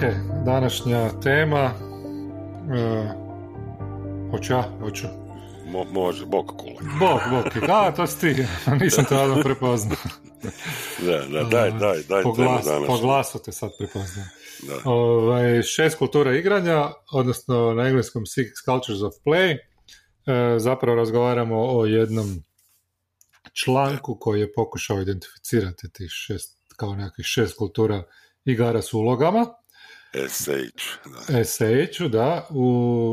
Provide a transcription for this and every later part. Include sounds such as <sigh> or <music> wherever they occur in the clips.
Ok, današnja tema... Uh, hoću ja? Hoću. Mo, može, bok kule. Bok, bok. A, to si ti. <laughs> Nisam te odmah prepoznao. <laughs> da, da, daj, daj, daj. Po, glas, po glasu te sad prepoznao. Da. Ovaj, šest kultura igranja, odnosno na engleskom Six Cultures of Play. E, zapravo razgovaramo o jednom članku koji je pokušao identificirati tih šest, kao nekakvih šest kultura igara s ulogama. SH, da. SH, da. U,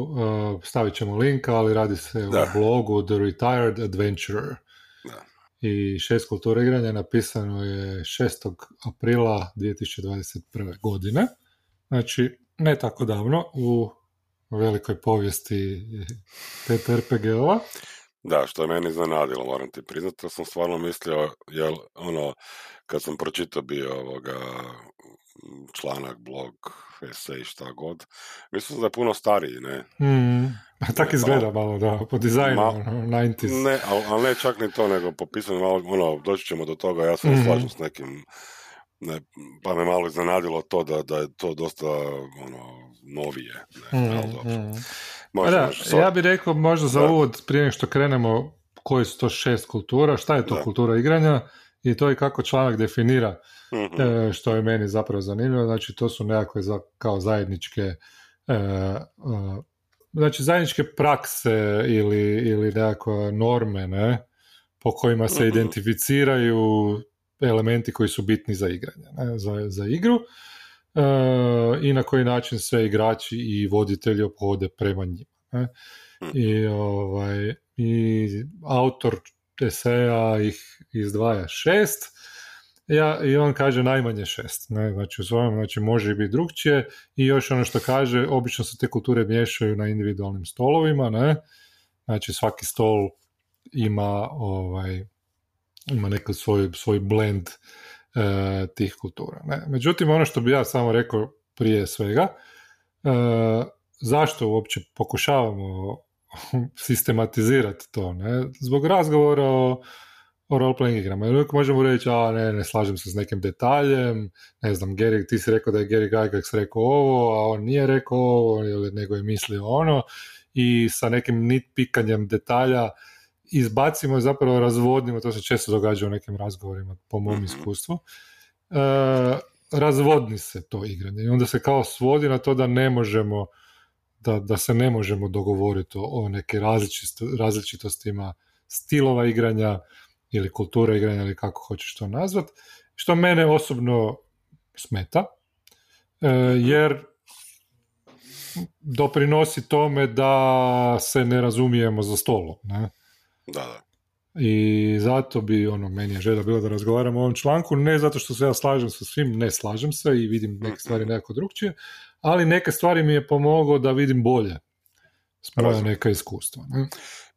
uh, stavit ćemo link, ali radi se da. o blogu The Retired Adventurer. Da. I šest kultura igranja napisano je 6. aprila 2021. godine. Znači, ne tako davno, u velikoj povijesti TTRPG-ova. Da, što je meni zanadilo, moram ti priznati, da sam stvarno mislio, jel, ono, kad sam pročitao bio ovoga članak, blog, esej, šta god, mislim da je puno stariji, ne? Mm, tako izgleda malo, da, po dizajnu, Ma, 90s. Ono, ne, ali, ali ne čak ni to, nego po pisanju, malo, ono, doći ćemo do toga, ja sam mm slažem s nekim, ne, pa me malo iznenadilo to da, da je to dosta, ono, novije, ne, mm, ali dobro. Mm. da, ja bih rekao možda za uvod, prije nego što krenemo, koji su to šest kultura, šta je to kultura igranja i to je kako članak definira, mm što je meni zapravo zanimljivo, znači to su nekakve za, kao zajedničke e, e, znači zajedničke prakse ili, ili nekakve norme, ne, po kojima se mhm. identificiraju elementi koji su bitni za igranje, ne, za, za igru i na koji način sve igrači i voditelji obhode prema njima. Ne? I, ovaj, I autor eseja ih izdvaja šest, ja, i on kaže najmanje šest. Ne? Znači, u svojom, znači, može biti drugčije i još ono što kaže, obično se te kulture miješaju na individualnim stolovima, ne? Znači, svaki stol ima ovaj, ima neki svoj, svoj blend e, tih kultura. Ne? Međutim, ono što bi ja samo rekao prije svega, e, zašto uopće pokušavamo <laughs> sistematizirati to? Ne? Zbog razgovora o, o role-playing igrama. Jer uvijek možemo reći, a ne, ne slažem se s nekim detaljem, ne znam, Gary, ti si rekao da je Gary Gygax rekao ovo, a on nije rekao ovo, nego je mislio ono, i sa nekim nitpikanjem detalja izbacimo i zapravo razvodnimo, to se često događa u nekim razgovorima, po mom mhm. iskustvu, e, razvodni se to igranje i onda se kao svodi na to da ne možemo da, da se ne možemo dogovoriti o neke različitostima stilova igranja ili kultura igranja ili kako hoćeš to nazvat, što mene osobno smeta, e, jer doprinosi tome da se ne razumijemo za stolom. Ne? Da, da. I zato bi, ono, meni je želja bilo da razgovaramo o ovom članku, ne zato što se ja slažem sa svim, ne slažem se i vidim neke stvari nekako drugčije, ali neke stvari mi je pomogao da vidim bolje s neka iskustva. Ne?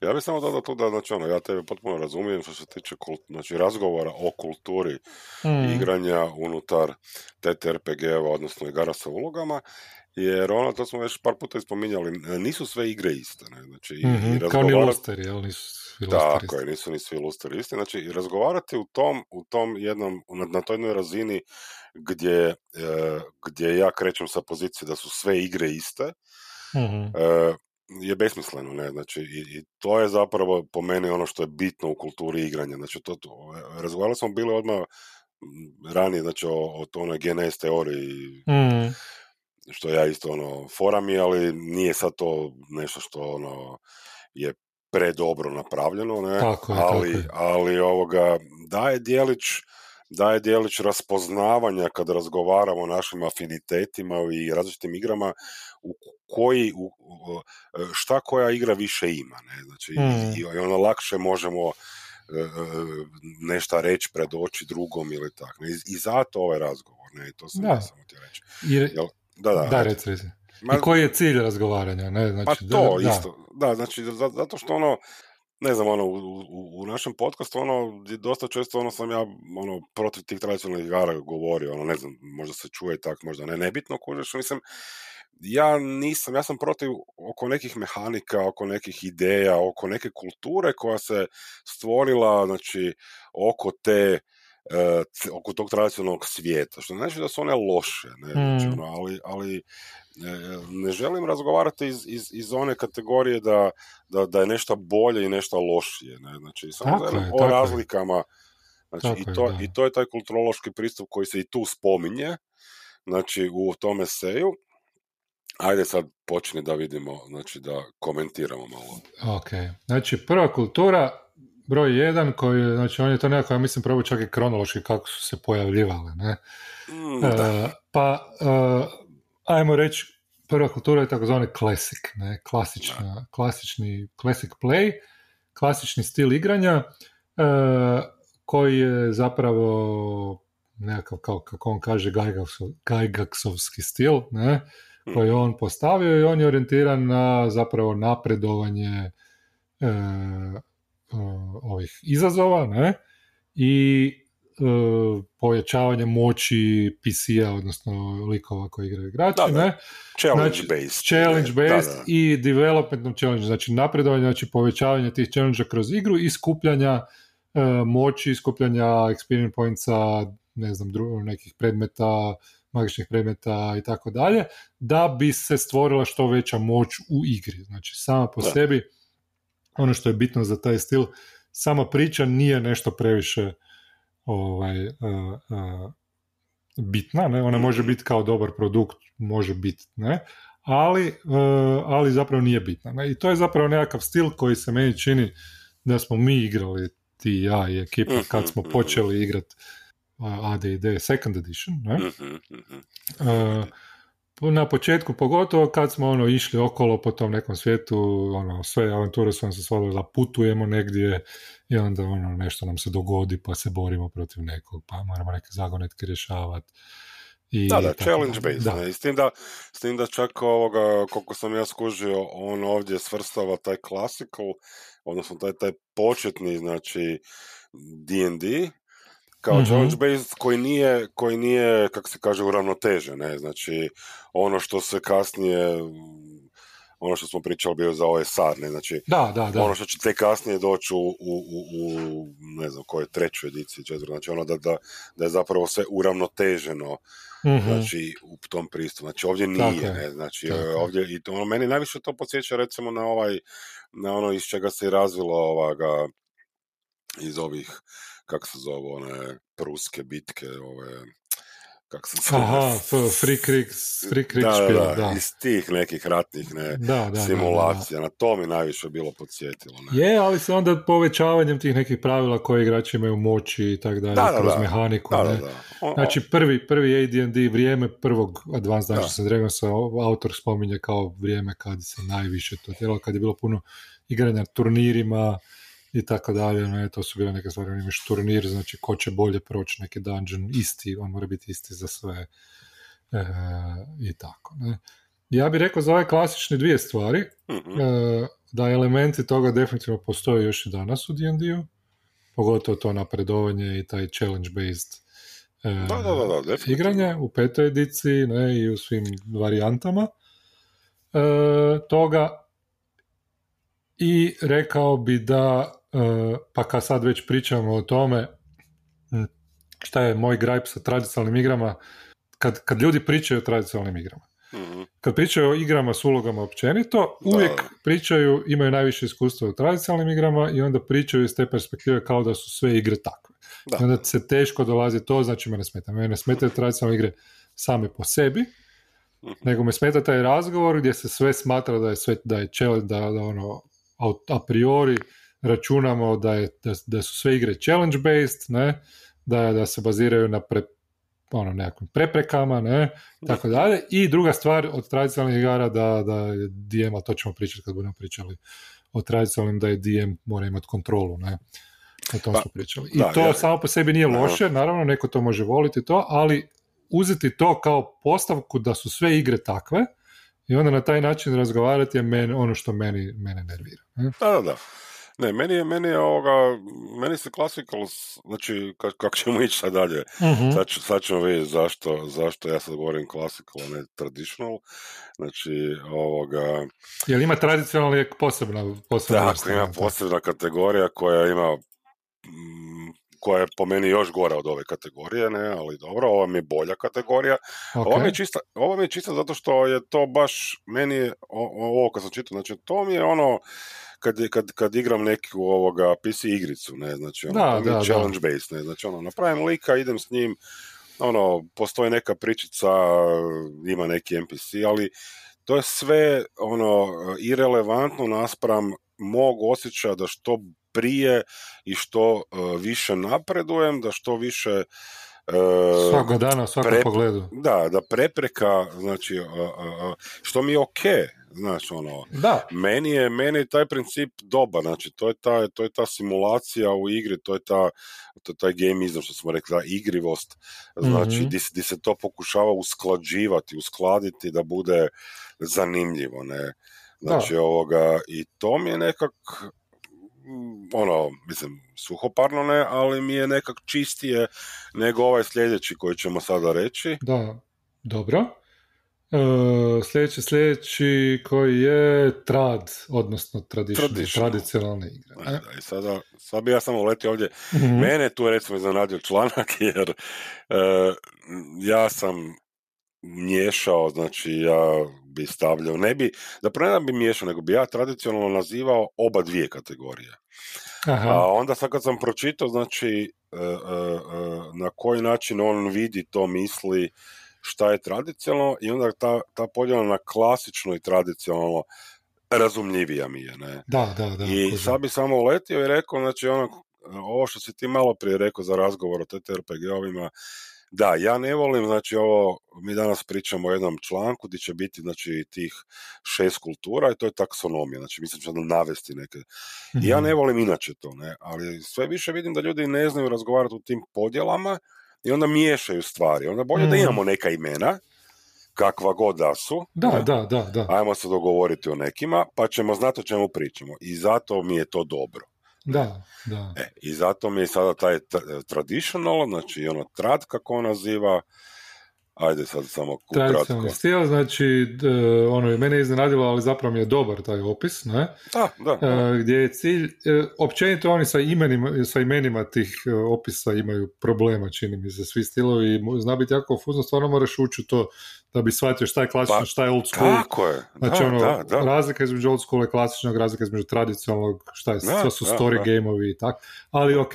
Ja bih samo dodao tu da, znači, ono, ja tebe potpuno razumijem što se tiče kult, znači, razgovora o kulturi mm. igranja unutar TTRPG-eva, odnosno igara sa ulogama, jer ono, to smo već par puta spominjali, nisu sve igre iste. Ne? Znači, mm-hmm, i Kao ni lusteri, jel? Nisu svi Tako je, nisu ni svi isti. Znači, razgovarati u tom, u tom jednom, na, na toj jednoj razini gdje, e, gdje ja krećem sa pozicije da su sve igre iste, mm-hmm. e, je besmisleno, ne, znači i, i, to je zapravo po meni ono što je bitno u kulturi igranja, znači to, to razgovarali smo bili odmah ranije, znači o, o onoj GNS teoriji, mm. što ja isto ono, fora mi, ali nije sad to nešto što ono je predobro napravljeno, ne, tako je, ali, tako je. ali ovoga, daje dijelić daje dijelić raspoznavanja kada razgovaramo o našim afinitetima i različitim igrama u koji, u, šta koja igra više ima. Ne? Znači, mm. i, i ono lakše možemo e, e, nešto reći pred oči drugom ili tako. I, I zato ovaj razgovor, ne, to sam da. samo ti reći. Jel, da, da, da reci, reci. I koji je cilj razgovaranja? Ne? Znači, pa to da, isto, da, znači zato što ono, ne znam, ono, u, u, našem podcastu, ono, dosta često, ono, sam ja, ono, protiv tih tradicionalnih igara govorio, ono, ne znam, možda se čuje tak, možda ne, nebitno, kužeš, mislim, ja nisam, ja sam protiv oko nekih mehanika, oko nekih ideja, oko neke kulture koja se stvorila, znači, oko te oko tog tradicionalnog svijeta, što znači da su one loše, ne, znači, mm. ono, ali, ali ne želim razgovarati iz, iz, iz one kategorije da, da, da je nešto bolje i nešto lošije, ne, znači samo tako je, o razlikama, znači i, to, i to je taj kulturološki pristup koji se i tu spominje, znači u tome seju, Ajde sad počni da vidimo, znači da komentiramo malo. Ok, znači prva kultura, broj jedan, koji, znači on je to nekako, ja mislim, probao čak i kronološki kako su se pojavljivale, ne? Mm, uh, pa, uh, ajmo reći, prva kultura je takozvani classic, ne? Klasična, klasični classic play, klasični stil igranja, uh, koji je zapravo nekakav, kao, kako on kaže, gajgaksovski stil, ne? koji je on postavio i on je orijentiran na zapravo napredovanje e, e, ovih izazova ne? i e, pojačavanje moći PC-a, odnosno likova koji igraju igrači. Da, da. Ne? Challenge znači, based. Challenge based i development challenge, znači napredovanje, znači povećavanje tih challenge kroz igru i skupljanja e, moći, skupljanja experience pointsa, ne znam, dru- nekih predmeta, magičnih predmeta i tako dalje, da bi se stvorila što veća moć u igri. Znači, sama po sebi, ono što je bitno za taj stil, sama priča nije nešto previše ovaj, uh, uh, bitna, ne? ona može biti kao dobar produkt, može biti, ne? Ali, uh, ali zapravo nije bitna. Ne? I to je zapravo nekakav stil koji se meni čini da smo mi igrali ti ja i ekipa kad smo mhm, mhm. počeli igrati AD&D Second Edition, ne? Na početku pogotovo kad smo ono išli okolo po tom nekom svijetu, ono, sve avanture su nam se svalile da putujemo negdje i onda ono, nešto nam se dogodi pa se borimo protiv nekog, pa moramo neke zagonetke rješavati. I da, da, challenge based. Da. I s tim da, s tim da čak ovoga, koliko sam ja skužio, on ovdje svrstava taj classical, odnosno taj, taj početni, znači, D&D, kao mm-hmm. challenge based koji nije, koji nije, kako se kaže, uravnotežen, ne, znači ono što se kasnije ono što smo pričali bio za OSR, ne, znači da, da, da. ono što će te kasnije doći u, u, u, u ne znam koje trećoj ediciji, četvrtoj, znači ono da, da, da je zapravo sve uravnoteženo mm-hmm. znači u tom pristupu, znači ovdje nije, ne, znači Tako. ovdje, i to, ono, meni najviše to podsjeća recimo na ovaj, na ono iz čega se i razvilo ovoga, iz ovih kako se zove, one pruske bitke, ove, kako se zove? Aha, Free Creek, Free Creek da, špil, da, da, iz tih nekih ratnih ne, da, da, simulacija, na to mi najviše bilo podsjetilo. Ne. Je, ali se onda povećavanjem tih nekih pravila koje igrači imaju moći i tako dalje, kroz mehaniku. Ne. Znači, prvi, prvi AD&D vrijeme prvog Advanced Dungeons and Dragons autor spominje kao vrijeme kad se najviše to tijelo, kad je bilo puno igranja turnirima, i tako dalje, ne, to su bile neke stvari, imaš turnir, znači ko će bolje proći neki dungeon, isti, on mora biti isti za sve e, i tako. Ne. Ja bih rekao za ove klasične dvije stvari, mm da elementi toga definitivno postoje još i danas u D&D-u, pogotovo to napredovanje i taj challenge-based e, da, da, da, igranje u petoj ediciji ne, i u svim varijantama e, toga i rekao bi da E, pa kad sad već pričamo o tome šta je moj gripe sa tradicionalnim igrama, kad, kad ljudi pričaju o tradicionalnim igrama. Mhm. Kad pričaju o igrama s ulogama općenito, uvijek pričaju, imaju najviše iskustva u tradicionalnim igrama i onda pričaju iz te perspektive kao da su sve igre takve. Da. onda se teško dolazi to, znači me ne smeta. Mene ne smetaju tradicionalne igre same po sebi, mhm. nego me smeta taj razgovor gdje se sve smatra da je sve, da je čel, da, da ono, a priori računamo da, je, da, da su sve igre challenge based, ne, da, da se baziraju na pre, ono, nekakvim preprekama, ne, tako dalje. I druga stvar od tradicionalnih igara da, da je DM, a to ćemo pričati kad budemo pričali o tradicionalnim, da je DM mora imati kontrolu, ne. O tom pa, smo pričali. I to samo po sebi nije loše, naravno, neko to može voliti to, ali uzeti to kao postavku da su sve igre takve i onda na taj način razgovarati je men, ono što meni, mene nervira. Ne? Da, da, da. Ne, meni je, meni je ovoga, meni se classical, znači kako ćemo ići sad dalje, uh sad, sad, ćemo vidjeti zašto, zašto ja sad govorim classical, a ne traditional, znači ovoga... Jel ima tradicionalno je posebna, posebna Tako, ima posebna kategorija koja ima koja je po meni još gora od ove kategorije, ne, ali dobro, ova mi je bolja kategorija. Ova, mi je čista, ova mi je čista zato što je to baš, meni, ovo kad sam čitao, znači to mi je ono, kad, kad, kad igram neku ovoga PC igricu, ne, znači ono, da, da, challenge da. based, ne, znači ono, napravim lika, idem s njim, ono, postoji neka pričica, ima neki NPC, ali to je sve ono irelevantno naspram mog osjećaja da što prije i što uh, više napredujem, da što više uh, svakog dana, svakom pogledu. Da, da prepreka, znači, uh, što mi je ok, znaš, ono, da. meni je, meni taj princip dobar, znači, to je ta, to je ta simulacija u igri, to je ta, to je taj gamizam, što smo rekli, ta igrivost, znači, mm di, se to pokušava usklađivati, uskladiti da bude zanimljivo, ne, znači, ovoga, i to mi je nekak, ono, mislim, suhoparno ne, ali mi je nekak čistije nego ovaj sljedeći koji ćemo sada reći. Da, dobro. Uh, sljedeći, sljedeći koji je trad, odnosno tradicionalne igre. Da, da, i sada, sad bi ja samo uletio ovdje. mm Mene tu recimo iznenadio članak <laughs> jer uh, ja sam miješao, znači ja bi stavljao, ne bi, da ne bi miješao, nego bi ja tradicionalno nazivao oba dvije kategorije. Aha. A onda sad kad sam pročitao, znači, na koji način on vidi to misli, šta je tradicionalno i onda ta, ta podjela na klasično i tradicionalno razumljivija mi je, ne? Da, da, da. I sad bi samo uletio i rekao, znači ono, ovo što si ti malo prije rekao za razgovor o TTRPG-ovima, da, ja ne volim, znači ovo, mi danas pričamo o jednom članku gdje će biti znači tih šest kultura i to je taksonomija, znači mislim ćemo navesti neke. I ja mhm. ne volim inače to, ne, ali sve više vidim da ljudi ne znaju razgovarati u tim podjelama i onda miješaju stvari. Onda bolje da mhm. imamo neka imena, kakva god da su. Da, da, da, da. Ajmo se dogovoriti o nekima, pa ćemo znati o čemu pričamo. I zato mi je to dobro. Da, da. E, I zato mi je sada taj traditional, znači ono trad kako on naziva, Ajde sad samo Tradicionalni stil, znači ono je mene iznenadilo, ali zapravo mi je dobar taj opis, ne? Da, da, e, gdje je cilj, e, općenito oni sa imenima, sa imenima tih e, opisa imaju problema, čini mi se, svi stilovi, zna biti jako konfuzno, stvarno moraš ući u to da bi shvatio šta je klasično, pa, šta je old school. Tako je, znači, ono, da, da. razlika između old school i klasičnog, razlika između tradicionalnog, šta je, sve su story gameovi i tako, ali ok,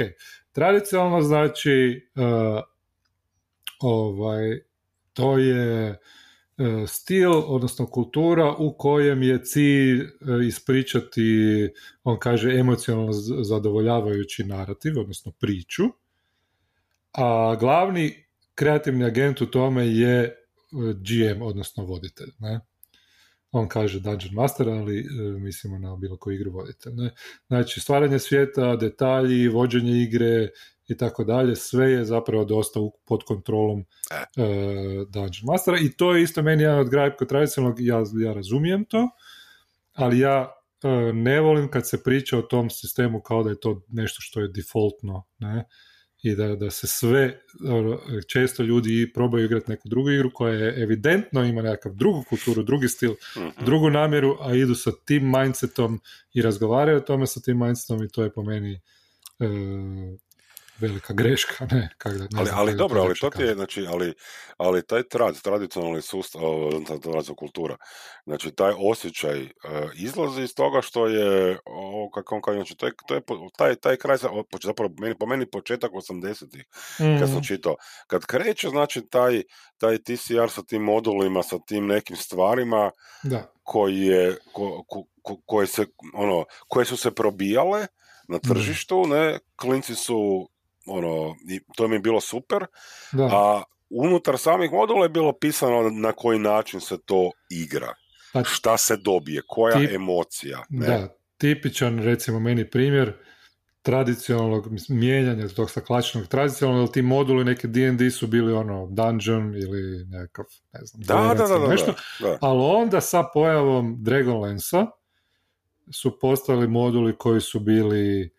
tradicionalno znači uh, ovaj, to je e, stil, odnosno kultura u kojem je cilj e, ispričati, on kaže, emocionalno zadovoljavajući narativ, odnosno priču, a glavni kreativni agent u tome je e, GM, odnosno voditelj. Ne? On kaže Dungeon Master, ali mislimo na bilo koju igru voditelj. Ne? Znači, stvaranje svijeta, detalji, vođenje igre, i tako dalje, sve je zapravo dosta pod kontrolom e. uh, Dungeon Mastera i to je isto meni jedan od grajb kod tradicionalnog, ja, ja razumijem to, ali ja e, ne volim kad se priča o tom sistemu kao da je to nešto što je defaultno, ne, i da, da se sve, često ljudi probaju igrati neku drugu igru koja je evidentno ima nekakav drugu kulturu, drugi stil, mhm. drugu namjeru, a idu sa tim mindsetom i razgovaraju o tome sa tim mindsetom i to je po meni e, velika greška, ne, kak da, ne ali, ali dobro, ali to ti je, znači, ali, ali taj trad, tradicionalni sustav, tradicionalna kultura, znači taj osjećaj uh, izlazi iz toga što je, o, kako on kaže, znači, to je, to je, taj, taj kraj, zapravo meni, po meni početak 80-ih, mm kad sam mhm. čitao, kad kreće, znači, taj, taj TCR sa tim modulima, sa tim nekim stvarima, da. koji je, ko, ko, koje, se, ono, koje su se probijale, na tržištu, ne, klinci su ono, to mi je bilo super, da. a unutar samih modula je bilo pisano na koji način se to igra, pa, šta se dobije, koja tip, emocija. Ne? Da, tipičan, recimo meni primjer, tradicionalnog mijenjanja tog klasičnog tradicionalnog, ti moduli neki D&D su bili ono dungeon ili nekakav, ne znam, da, da, da, nešto, ali onda sa pojavom Dragonlansa su postali moduli koji su bili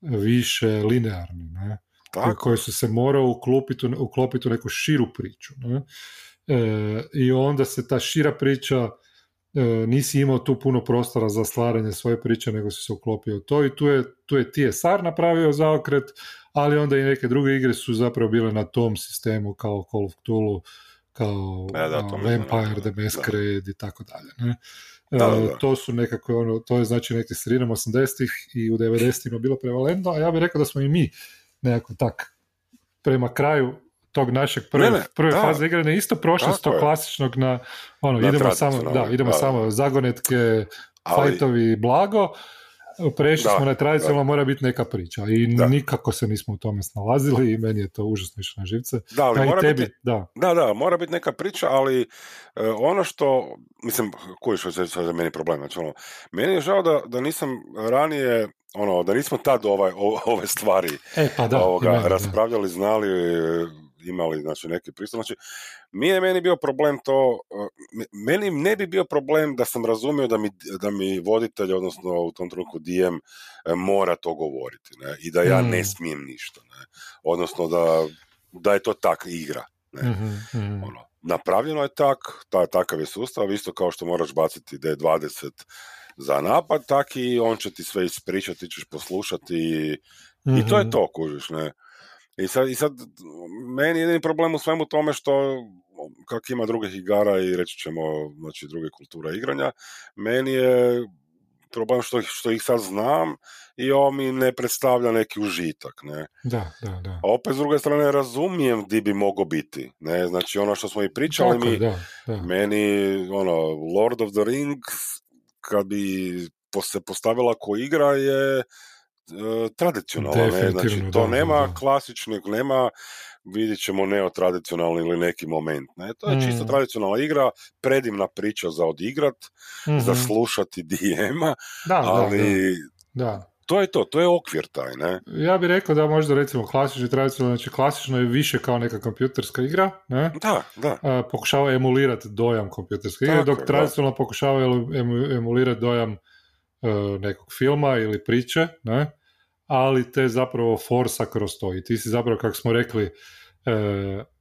više linearni, ne? Tako. koji su se morao uklopiti, uklopiti u neku širu priču. Ne? E, I onda se ta šira priča nisi imao tu puno prostora za stvaranje svoje priče, nego si se uklopio to i tu je, tu je TSR napravio zaokret, ali onda i neke druge igre su zapravo bile na tom sistemu kao Call of Cthulhu, kao e, da, Vampire, The Masquerade i tako dalje. Ne? E, to su nekako, ono, to je znači neki sredinom 80-ih i u 90-ima bilo prevalentno, a ja bih rekao da smo i mi nekako tak prema kraju tog našeg prve, ne, ne, prve da. faze igranja isto prošli s tog klasičnog na ono, idemo samo, da, idemo da. samo zagonetke, Ali... fajtovi, blago, prešli smo na tradicionalno, mora biti neka priča i nikako se nismo u tome snalazili i meni je to užasno išlo na živce. Da, ali mora tebi, biti, da. da, da, mora biti neka priča, ali uh, ono što, mislim, koji što je za meni problem, znači ono, meni je žao da, da nisam ranije ono, da nismo tad ovaj, <laughs> ove stvari e, pa da, ovoga, raspravljali, znali, imali znači, neki pristup. Znači, mi je meni bio problem to, meni ne bi bio problem da sam razumio da mi, da mi voditelj, odnosno u tom trenutku DM, e, mora to govoriti ne? i da ja ne mm. smijem ništa. Ne? Odnosno da, da je to tak igra. Ne? Mm-hmm. Ono, napravljeno je tak, ta, takav je sustav, isto kao što moraš baciti D20 za napad, tak i on će ti sve ispričati, ćeš poslušati i, mm-hmm. i to je mhm. to, kužiš, ne. I sad, I sad, meni je jedini problem u svemu tome što kak ima drugih igara i reći ćemo znači, druge kultura igranja, meni je problem što, što ih sad znam i ovo mi ne predstavlja neki užitak, ne. Da, da, da. A opet s druge strane razumijem di bi mogo biti, ne, znači ono što smo i pričali mi, da, da. meni, ono, Lord of the Rings, kad bi se postavila ko igra je E, tradicionalno, ne? znači to nema klasičnog, nema vidjet ćemo neotradicionalni ili neki moment. Ne? To je čisto mm. tradicionalna igra, predivna priča za odigrat, mm-hmm. za slušati DM-a, ali da, to je to, to je okvir taj, ne? Ja bih rekao da možda recimo klasični tradicionalno, znači klasično je više kao neka kompjuterska igra, ne? Da, da. pokušava emulirati dojam kompjuterske igre, dok tradicionalno pokušava emulirati dojam nekog filma ili priče, ne? ali te zapravo forsa kroz to. I ti si zapravo, kako smo rekli, e,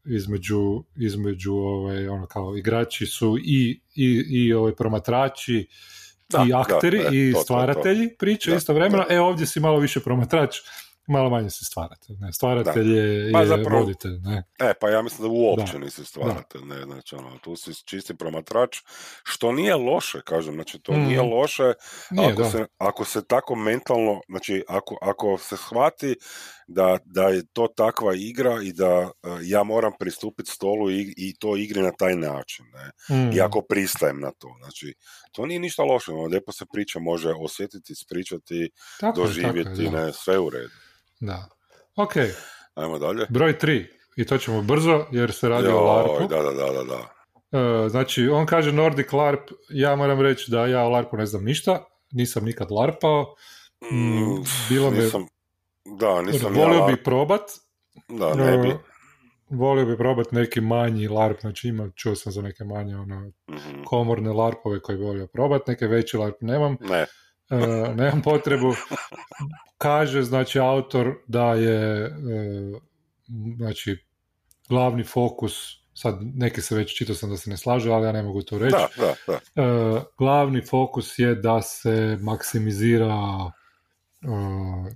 između, između ovaj, ono kao igrači su i, i, i ovaj, promatrači i akteri e, i stvaratelji priče istovremeno. E ovdje si malo više promatrač malo manje se stvaratelj. Ne? Stvaratelj je, pa, zapravo, voditelj. Ne? E, pa ja mislim da uopće da. nisi stvaratelj. Ne? Znači, ono, tu si čisti promatrač, što nije loše, kažem. Znači, to nije mm. loše nije, ako, se, ako se tako mentalno, znači, ako, ako se shvati da, da je to takva igra i da uh, ja moram pristupiti stolu i, i to igri na taj način. Ne? Mm. I ako pristajem na to. Znači, to nije ništa loše. Ono, lijepo se priča može osjetiti, spričati, tako doživjeti, je, ne, sve u redu. Da. Ok. Ajmo dalje. Broj tri. I to ćemo brzo, jer se radi o LARPu. Da, da, da, da. da. Uh, znači, on kaže Nordic LARP, ja moram reći da ja o LARPu ne znam ništa, nisam nikad LARPao, mm, mm bilo mi... Nisam, da, nisam Volio ja bi probat. Da, ne bi. Uh, volio bi probat neki manji LARP, znači ima, čuo sam za neke manje ono, mm-hmm. komorne LARPove koji bi volio probat, neke veći LARP nemam. Ne. Uh, nemam potrebu kaže znači autor da je e, znači glavni fokus sad neki se već čitao sam da se ne slažu, ali ja ne mogu to reći. Da, da, da. E, glavni fokus je da se maksimizira uh,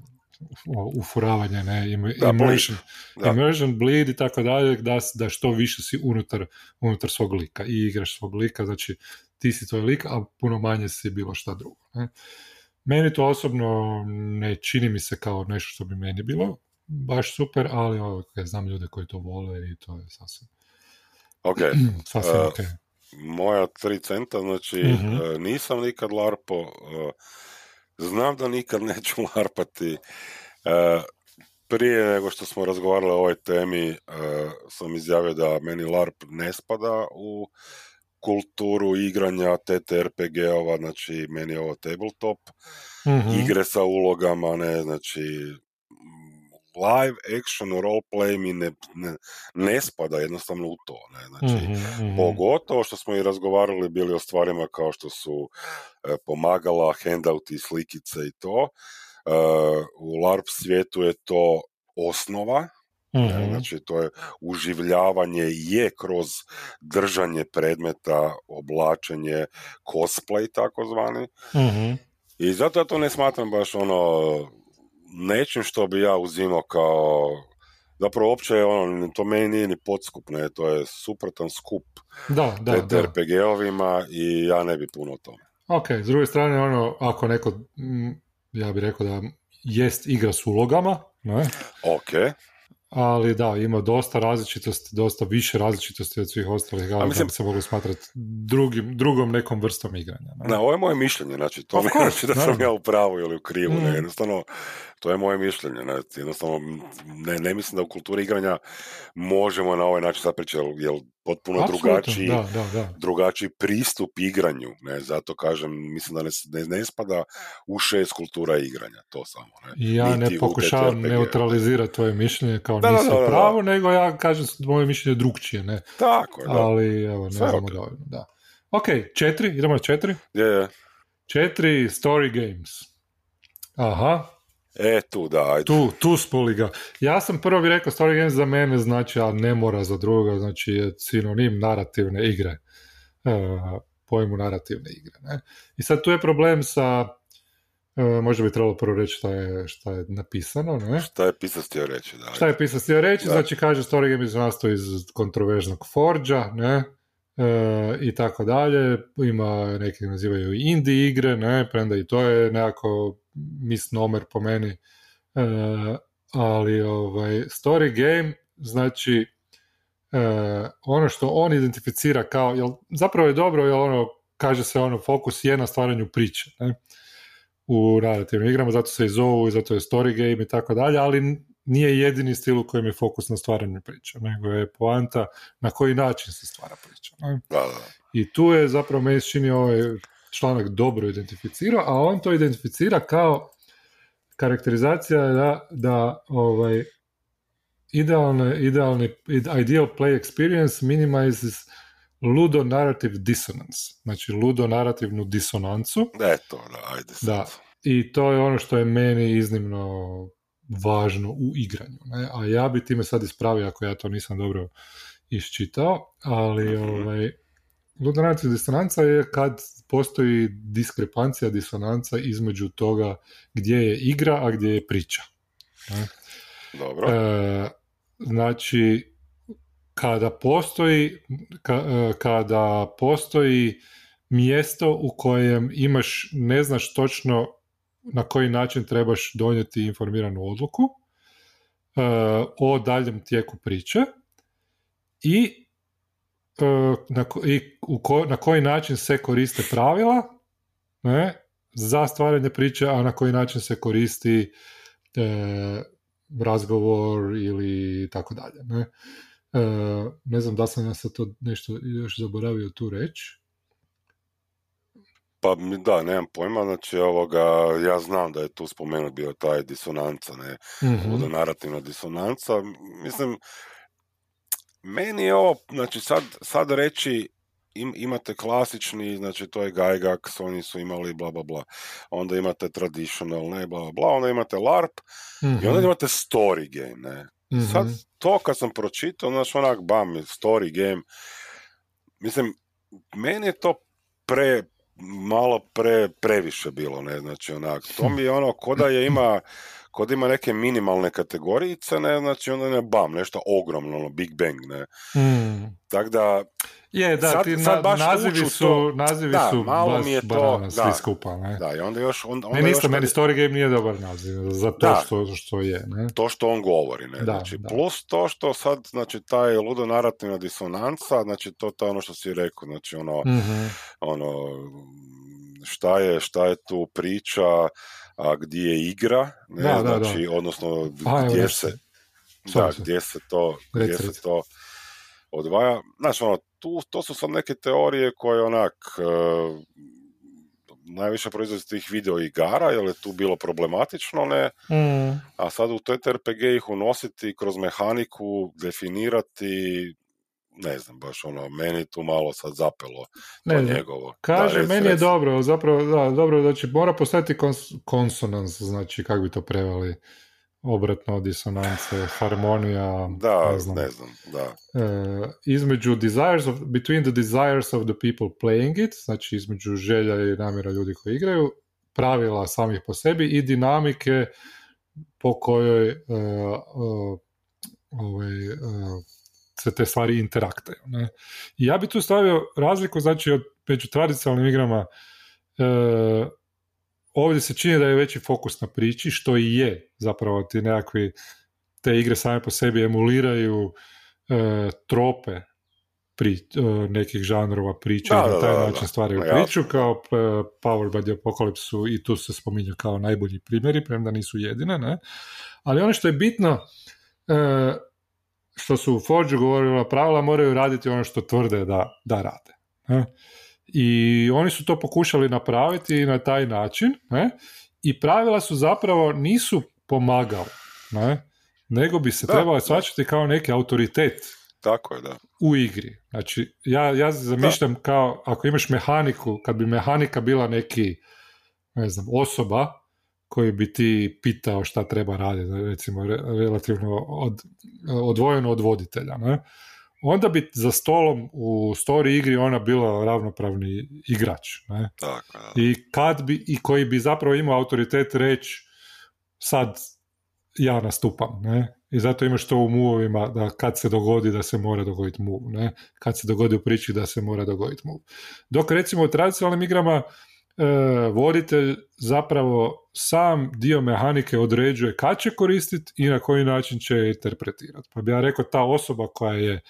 ufuravanje, ne, immersion, da. immersion, bleed i tako dalje, da, da što više si unutar, unutar svog lika i igraš svog lika, znači ti si tvoj lik, a puno manje si bilo šta drugo. Ne. Meni to osobno ne čini mi se kao nešto što bi meni bilo baš super, ali okay, znam ljude koji to vole i to je sasvim ok. <clears throat> sasvim uh, Moja tri centa, znači uh nisam nikad larpo, uh, znam da nikad neću <laughs> larpati. Prije nego što smo razgovarali o ovoj temi, sam izjavio da meni larp ne spada u kulturu igranja TTRPG-ova, znači meni je ovo tabletop, mm igre sa ulogama, ne, znači live action roleplay mi ne, ne, ne, spada jednostavno u to, ne, znači mm pogotovo što smo i razgovarali bili o stvarima kao što su e, pomagala, handouti, slikice i to, e, u LARP svijetu je to osnova, mm Znači, to je uživljavanje je kroz držanje predmeta, oblačenje, cosplay takozvani. mm I zato ja to ne smatram baš ono nečim što bi ja uzimao kao zapravo uopće ono, to meni nije ni podskup, ne, to je suprotan skup da, da, da. RPG-ovima i ja ne bi puno o tome. Ok, s druge strane, ono, ako neko, ja bih rekao da jest igra s ulogama, ne? Ok ali da, ima dosta različitosti, dosta više različitosti od svih ostalih igara, mislim, se mogu smatrati drugim, drugom nekom vrstom igranja. Ne? ovo je moje mišljenje, znači to ne znači da sam ja u pravu ili u krivu, mm. ne, jednostavno to je moje mišljenje, znači, jednostavno ne, ne mislim da u kulturi igranja možemo na ovaj način sad pričati, jer potpuno drugačiji, da, da, da. drugačiji pristup igranju, ne, zato kažem, mislim da ne, ne, spada u šest kultura igranja, to samo. Ne. Ja ne pokušavam neutralizirati tvoje mišljenje kao da, nisam pravo, nego ja kažem moje mišljenje drugčije, ne. Tako je, da. Ali, evo, ne znamo okay. da. Ok, četiri, idemo na četiri? Je, je. Četiri story games. Aha, E, tu da, ajde. Tu, tu spoliga. Ja sam prvo bih rekao, Story Games za mene znači, a ne mora za druga, znači je sinonim narativne igre. E, pojmu narativne igre. Ne? I sad tu je problem sa, e, možda bi trebalo prvo reći šta je, šta je napisano. Ne? Šta je pisac htio reći, da. Šta je pisac htio reći, da. znači kaže Story Games nastoji iz kontroverznog Forđa, ne? E, i tako dalje. Ima neki nazivaju indie igre, ne, premda i to je nekako misnomer po meni. E, ali ovaj, story game, znači e, ono što on identificira kao, jel, zapravo je dobro, jel ono, kaže se ono, fokus je na stvaranju priče, ne? u narativnim igrama, zato se i zovu i zato je story game i tako dalje, ali nije jedini stil u kojem je fokus na stvaranju priča, nego je poanta na koji način se stvara priča. Ne? Da, da. I tu je zapravo meni čini ovaj članak dobro identificirao, a on to identificira kao karakterizacija da, da ovaj, idealne, idealni, ideal play experience minimizes ludo narrative dissonance, znači ludo narativnu disonancu. Eto, da, ajde sad. Da, i to je ono što je meni iznimno važno u igranju. Ne? A ja bi time sad ispravio ako ja to nisam dobro iščitao, ali mm-hmm. ovaj, ludonarativna disonanca je kad postoji diskrepancija, disonanca između toga gdje je igra, a gdje je priča. Ne? Dobro. E, znači, kada postoji, e, kada postoji mjesto u kojem imaš, ne znaš točno na koji način trebaš donijeti informiranu odluku uh, o daljem tijeku priče i, uh, na, na koji način se koriste pravila ne, za stvaranje priče, a na koji način se koristi uh, razgovor ili tako dalje. Ne. ne znam da sam ja sad to nešto još zaboravio tu reći. Pa da, nemam pojma, znači ovoga, ja znam da je tu spomenut bio taj disonanca, ne, mm narativna disonanca, mislim, meni je ovo, znači sad, sad reći im, imate klasični, znači to je Gygax, oni su imali bla bla bla, onda imate traditional, ne bla bla bla, onda imate LARP i onda mhm. imate story game, ne. Sad mhm. to kad sam pročitao, znači onak bam, story game, mislim, meni je to pre, malo pre, previše bilo, ne, znači onak, to mi je ono, ko da je ima, kod ima neke minimalne kategorijice, ne, znači onda ne bam, nešto ogromno, ono, Big Bang, ne. Mm. Tako da, je, da, sad, ti sad baš nazivi su, to, nazivi da, su malo baš mi je to, da, svi skupa, ne. Da, i onda još... Onda, meni isto, meni Story Game nije dobar naziv, za to da, što, što je, ne. To što on govori, ne, da, znači, da. plus to što sad, znači, taj ludo narativna disonanca, znači, to je ono što si rekao, znači, ono, mm-hmm. ono, šta je, šta je tu priča, a gdje je igra, ne, da, znači, da, odnosno, gdje se, da, gdje se to, gdje se to odvaja, znači, ono, tu, to su sad neke teorije koje onak uh, najviše proizvodi tih video igara, jer je tu bilo problematično, ne? Mm. A sad u TTRPG ih unositi kroz mehaniku, definirati, ne znam, baš ono, meni tu malo sad zapelo ne, to njegovo. Kaže, meni je dobro, zapravo, da, dobro, znači mora postati kons- konsonans, znači, kako bi to prevali, obratno disonance, harmonija, da, ne znam, ne znam da. E, između desires of, between the desires of the people playing it, znači između želja i namjera ljudi koji igraju, pravila samih po sebi i dinamike po kojoj uh, ovaj, se te stvari interaktaju. Ne? I ja bi tu stavio razliku znači od među tradicionalnim igrama ovdje se čini da je veći fokus na priči, što i je zapravo ti nekakvi te igre same po sebi emuliraju e, trope pri, e, nekih žanrova priča i na taj način stvaraju priču kao e, Power by the Apocalypse i tu se spominju kao najbolji primjeri, premda nisu jedine, ne? ali ono što je bitno e, što su u Forge govorila pravila moraju raditi ono što tvrde da, da rade. Ne? I oni su to pokušali napraviti na taj način, ne? I pravila su zapravo nisu pomagala, ne? Nego bi se da, trebalo shvaćati kao neki autoritet tako je, da. U igri. Znači, ja, ja zamišljam kao, ako imaš mehaniku, kad bi mehanika bila neki, ne znam, osoba koji bi ti pitao šta treba raditi, recimo, relativno od, odvojeno od voditelja, ne? onda bi za stolom u story igri ona bila ravnopravni igrač. Ne? Tako, I kad bi, i koji bi zapravo imao autoritet reći sad ja nastupam, ne? I zato imaš to u movovima da kad se dogodi da se mora dogoditi move, ne? Kad se dogodi u priči da se mora dogoditi move. Dok recimo u tradicionalnim igrama voditelj zapravo sam dio mehanike određuje kad će koristiti i na koji način će interpretirati. Pa bi ja rekao ta osoba koja je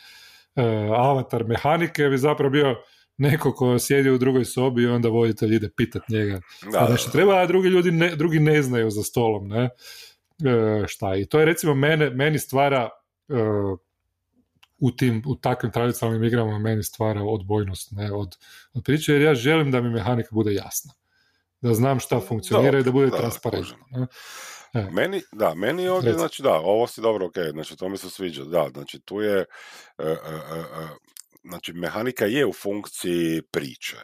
E, avatar mehanike bi zapravo bio neko ko sjedi u drugoj sobi i onda voditelj ide pitat njega. Da, nešto treba, a drugi ljudi ne, drugi ne znaju za stolom, ne? E, šta i to je recimo mene, meni stvara e, u tim, u takvim tradicionalnim igrama meni stvara odbojnost ne, od, od priče, jer ja želim da mi mehanika bude jasna. Da znam šta funkcionira i da bude transparentno. E. Meni, da, meni ovdje, znači da, ovo si dobro, ok, znači to mi se sviđa, da, znači tu je, uh, uh, znači mehanika je u funkciji priče,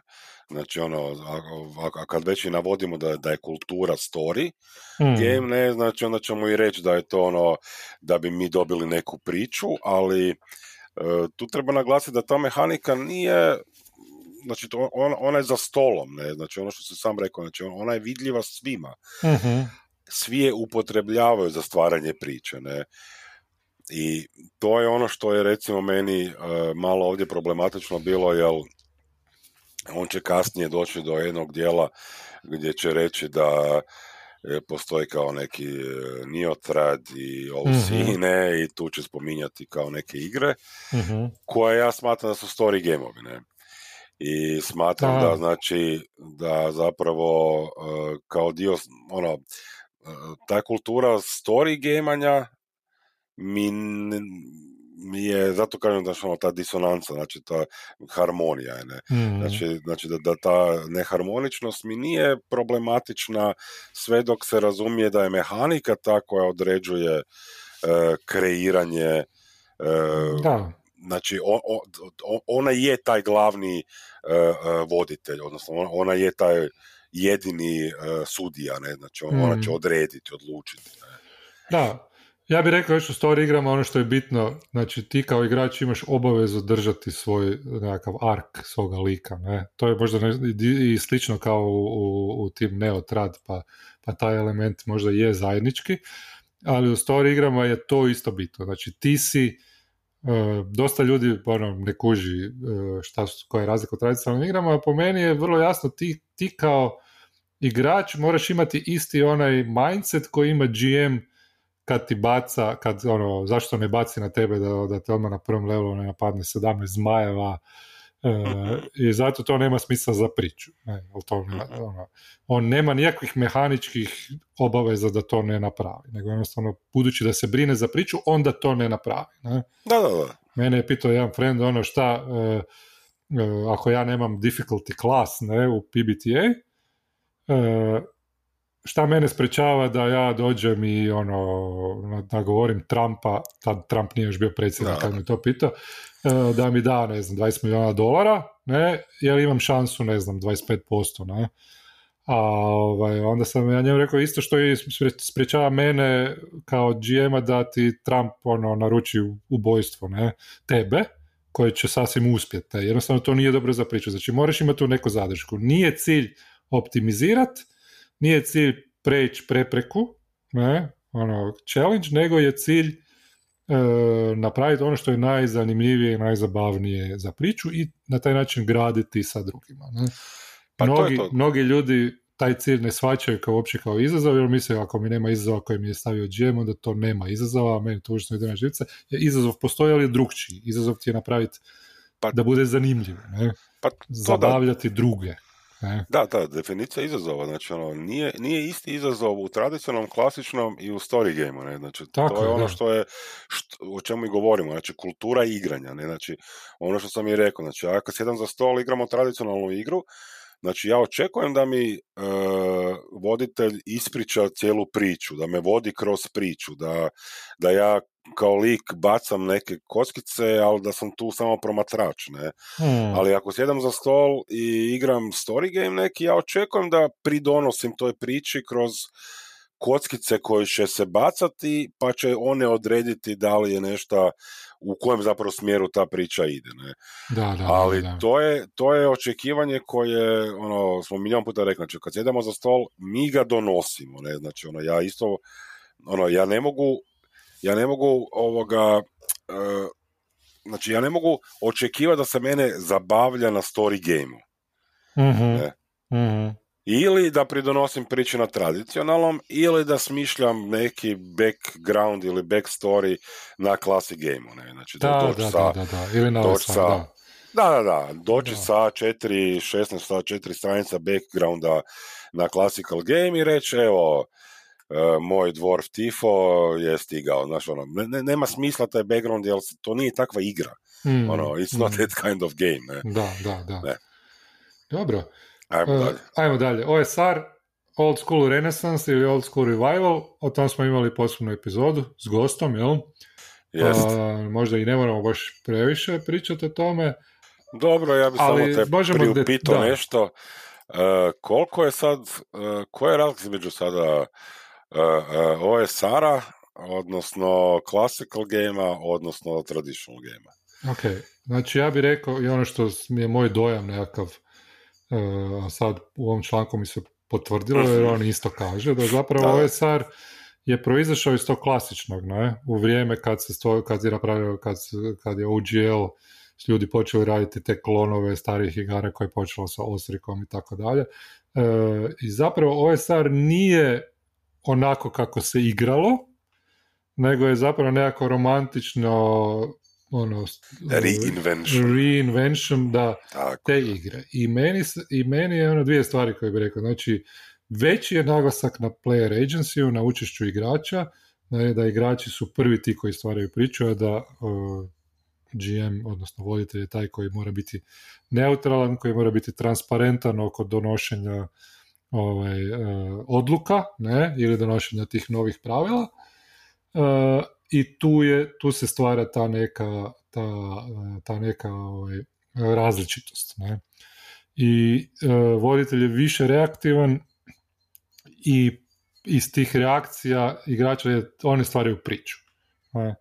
znači ono, a, a kad već i navodimo da, da je kultura story mm. game, ne, znači onda ćemo i reći da je to ono, da bi mi dobili neku priču, ali tu treba naglasiti da ta mehanika nije znači to, ona, ona je za stolom, ne, znači ono što se sam rekao, znači ona je vidljiva svima. mm svi je upotrebljavaju za stvaranje priče, ne. I to je ono što je recimo meni uh, malo ovdje problematično bilo, jer on će kasnije doći do jednog dijela gdje će reći da e, postoji kao neki e, Niotrad i Olsine mm i tu će spominjati kao neke igre mm koje ja smatram da su story gameovi, ne? I smatram da. znači da zapravo kao dio ono ta kultura story gamanja mi, mi je, zato kažem da ono, ta disonanca, znači ta harmonija je, ne? Mm. Znači, znači da, da ta neharmoničnost mi nije problematična sve dok se razumije da je mehanika ta koja određuje uh, kreiranje uh, da. Znači, o, o, ona je taj glavni uh, voditelj, odnosno ona, ona je taj jedini sudija, ne, znači on, ona će mm. odrediti, odlučiti. Ne. Da, ja bih rekao još u story igrama ono što je bitno, znači ti kao igrač imaš obavezu držati svoj nekakav ark svoga lika, ne? To je možda i slično kao u, u, u tim Neotrad, pa, pa taj element možda je zajednički, ali u story igrama je to isto bitno, znači ti si Uh, dosta ljudi ono, ne kuži uh, šta koja je razlika u tradicionalnim igrama, a po meni je vrlo jasno ti, ti kao igrač moraš imati isti onaj mindset koji ima GM kad ti baca, kad ono, zašto ne baci na tebe da, da te odmah na prvom levelu ne napadne 17 zmajeva e, i zato to nema smisla za priču. Ne, to mhm. ono, on nema nikakvih mehaničkih obaveza da to ne napravi, nego jednostavno budući da se brine za priču, onda to ne napravi. Ne? Da, da, da. Mene je pitao jedan friend ono šta, e, e, ako ja nemam difficulty class ne, u PBTA, E, šta mene sprečava da ja dođem i ono, da govorim Trumpa, tad Trump nije još bio predsjednik kad mi to pitao, e, da mi da, ne znam, 20 milijuna dolara, ne, jer imam šansu, ne znam, 25%, ne. a ovaj, onda sam ja njemu rekao isto što i sprečava mene kao GM-a da ti Trump ono, naruči ubojstvo, ne, tebe, koje će sasvim uspjeti. Jednostavno to nije dobro za priču. Znači moraš imati tu neku zadršku. Nije cilj optimizirati, nije cilj preći prepreku, ne, ono, challenge, nego je cilj e, napraviti ono što je najzanimljivije i najzabavnije za priču i na taj način graditi sa drugima. Ne. Pa mnogi, mnogi ljudi taj cilj ne shvaćaju kao uopće kao izazov, jer misle ako mi nema izazova koji mi je stavio GM, onda to nema izazova, a meni to užasno ide na živce. Izazov postoji, ali je drugčiji. Izazov ti je napraviti pa, da bude zanimljiv, ne? Pa, zabavljati druge. Ne? Da, da, definicija izazova, znači ono, nije, nije isti izazov u tradicionalnom, klasičnom i u story gameu, ne, znači Tako, to je ono što je, što, o čemu i govorimo, znači kultura igranja, ne, znači ono što sam i rekao, znači ako sjedam za stol igramo tradicionalnu igru, Znači ja očekujem da mi e, voditelj ispriča cijelu priču, da me vodi kroz priču, da, da ja kao lik bacam neke kockice, ali da sam tu samo promatrač, ne. Hmm. Ali ako sjedam za stol i igram story game neki, ja očekujem da pridonosim toj priči kroz kockice koje će se bacati, pa će one odrediti da li je nešto u kojem zapravo smjeru ta priča ide. Ne? Da, da, Ali da, To, je, to je očekivanje koje, ono, smo milijon puta rekli, znači kad sjedemo za stol, mi ga donosimo, ne? znači ono, ja isto, ono, ja ne mogu, ja ne mogu ovoga, uh, znači ja ne mogu očekivati da se mene zabavlja na story gameu. Mm-hmm. Mm-hmm ili da pridonosim priči na tradicionalnom ili da smišljam neki background ili backstory na classic gameu. Ne? Znači, da, da, da, da, da, da, ili na sa, da. Da, da, da, doći da. sa 4, 16, sa 4 stranica backgrounda na classical game i reći, evo, uh, moj dwarf Tifo je stigao, znaš, ono, ne, nema smisla taj background, jer to nije takva igra, mm, ono, it's not mm. that kind of game, ne. Da, da, da. Ne. Dobro, Ajmo e, dalje. ajmo dalje. OSR, Old School Renaissance ili Old School Revival, o tom smo imali posebnu epizodu s gostom, jel? Jest. možda i ne moramo baš previše pričati o tome. Dobro, ja bih samo te priupitao nešto. Uh, koliko je sad, uh, koja je razlika između sada uh, OSR-a, odnosno classical game odnosno traditional game Ok, znači ja bih rekao i ono što mi je moj dojam nekakav E, a sad u ovom članku mi se potvrdilo jer on isto kaže da zapravo OSR je proizašao iz tog klasičnog, ne? u vrijeme kad se sto, kad je napravio, kad, kad je OGL ljudi počeli raditi te klonove starih igara koje je počelo sa Osrikom i tako dalje. E, I zapravo OSR nije onako kako se igralo, nego je zapravo nekako romantično ono, reinvention. reinvention da, te igre. I meni, I meni je ono dvije stvari koje bih rekao. Znači, veći je naglasak na player agency na učešću igrača, da, da igrači su prvi ti koji stvaraju priču, a da uh, GM, odnosno voditelj je taj koji mora biti neutralan, koji mora biti transparentan oko donošenja ovaj, uh, odluka ne, ili donošenja tih novih pravila. Uh, i tu, je, tu se stvara ta neka, ta, ta neka ovaj, različitost. Ne? I e, voditelj je više reaktivan i iz tih reakcija igrača je, one stvaraju priču. Ne?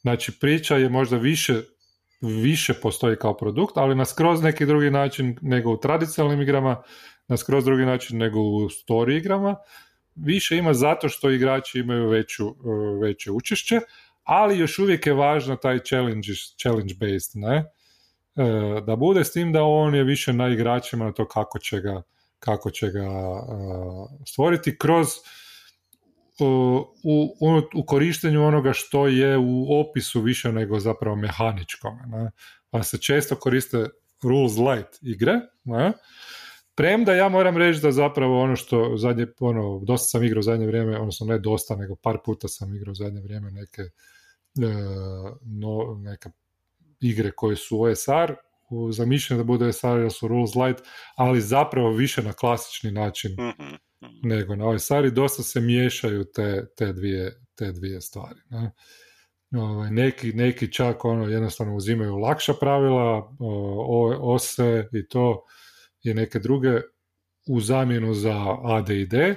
Znači priča je možda više više postoji kao produkt, ali na skroz neki drugi način nego u tradicionalnim igrama, na skroz drugi način nego u story igrama, više ima zato što igrači imaju veću, e, veće učešće, ali još uvijek je važno taj challenge, challenge based, ne? E, da bude s tim da on je više na igračima na to kako će ga, kako će ga e, stvoriti kroz u, u, u, korištenju onoga što je u opisu više nego zapravo mehaničkom. Ne? Pa se često koriste rules light igre, ne? Premda ja moram reći da zapravo ono što zadnje, ono, dosta sam igrao zadnje vrijeme, odnosno ne dosta, nego par puta sam igrao zadnje vrijeme neke, e, no, neke igre koje su OSR, zamišljene da bude OSR jer su rules light, ali zapravo više na klasični način mhm, mhm. nego na OSR i dosta se miješaju te, te, dvije, te dvije stvari. Ne? Ovaj, neki, neki čak ono jednostavno uzimaju lakša pravila, ose i to i neke druge u zamjenu za AD i D,